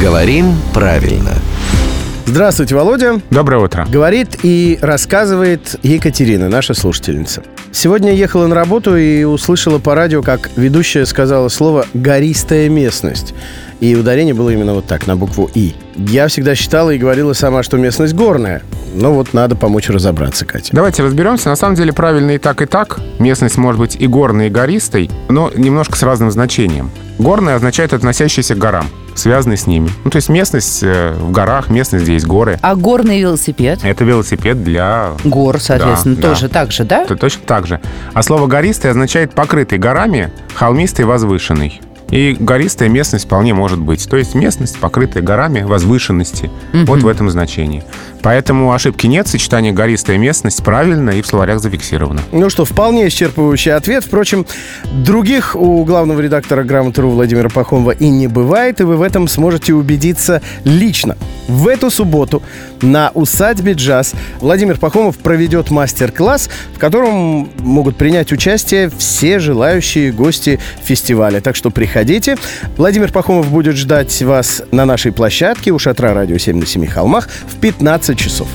Говорим правильно. Здравствуйте, Володя. Доброе утро. Говорит и рассказывает Екатерина, наша слушательница. Сегодня ехала на работу и услышала по радио, как ведущая сказала слово «гористая местность». И ударение было именно вот так, на букву «и». Я всегда считала и говорила сама, что местность горная. Но вот надо помочь разобраться, Катя. Давайте разберемся. На самом деле правильно и так, и так. Местность может быть и горной, и гористой, но немножко с разным значением. Горная означает относящаяся к горам, связанный с ними. Ну, то есть местность э, в горах, местность, где есть горы. А горный велосипед? Это велосипед для... Гор, соответственно, Да, тоже да. так же, да? Это точно так же. А слово «гористый» означает «покрытый горами, холмистый, возвышенный». И гористая местность вполне может быть. То есть местность, покрытая горами, возвышенности. Вот в этом значении. Поэтому ошибки нет. Сочетание «гористая местность» правильно и в словарях зафиксировано. Ну что, вполне исчерпывающий ответ. Впрочем, других у главного редактора «Грамоты.ру» Владимира Пахомова и не бывает, и вы в этом сможете убедиться лично. В эту субботу на усадьбе «Джаз» Владимир Пахомов проведет мастер-класс, в котором могут принять участие все желающие гости фестиваля. Так что приходите. Владимир Пахомов будет ждать вас на нашей площадке у шатра «Радио 7 на семи холмах» в 15 часов.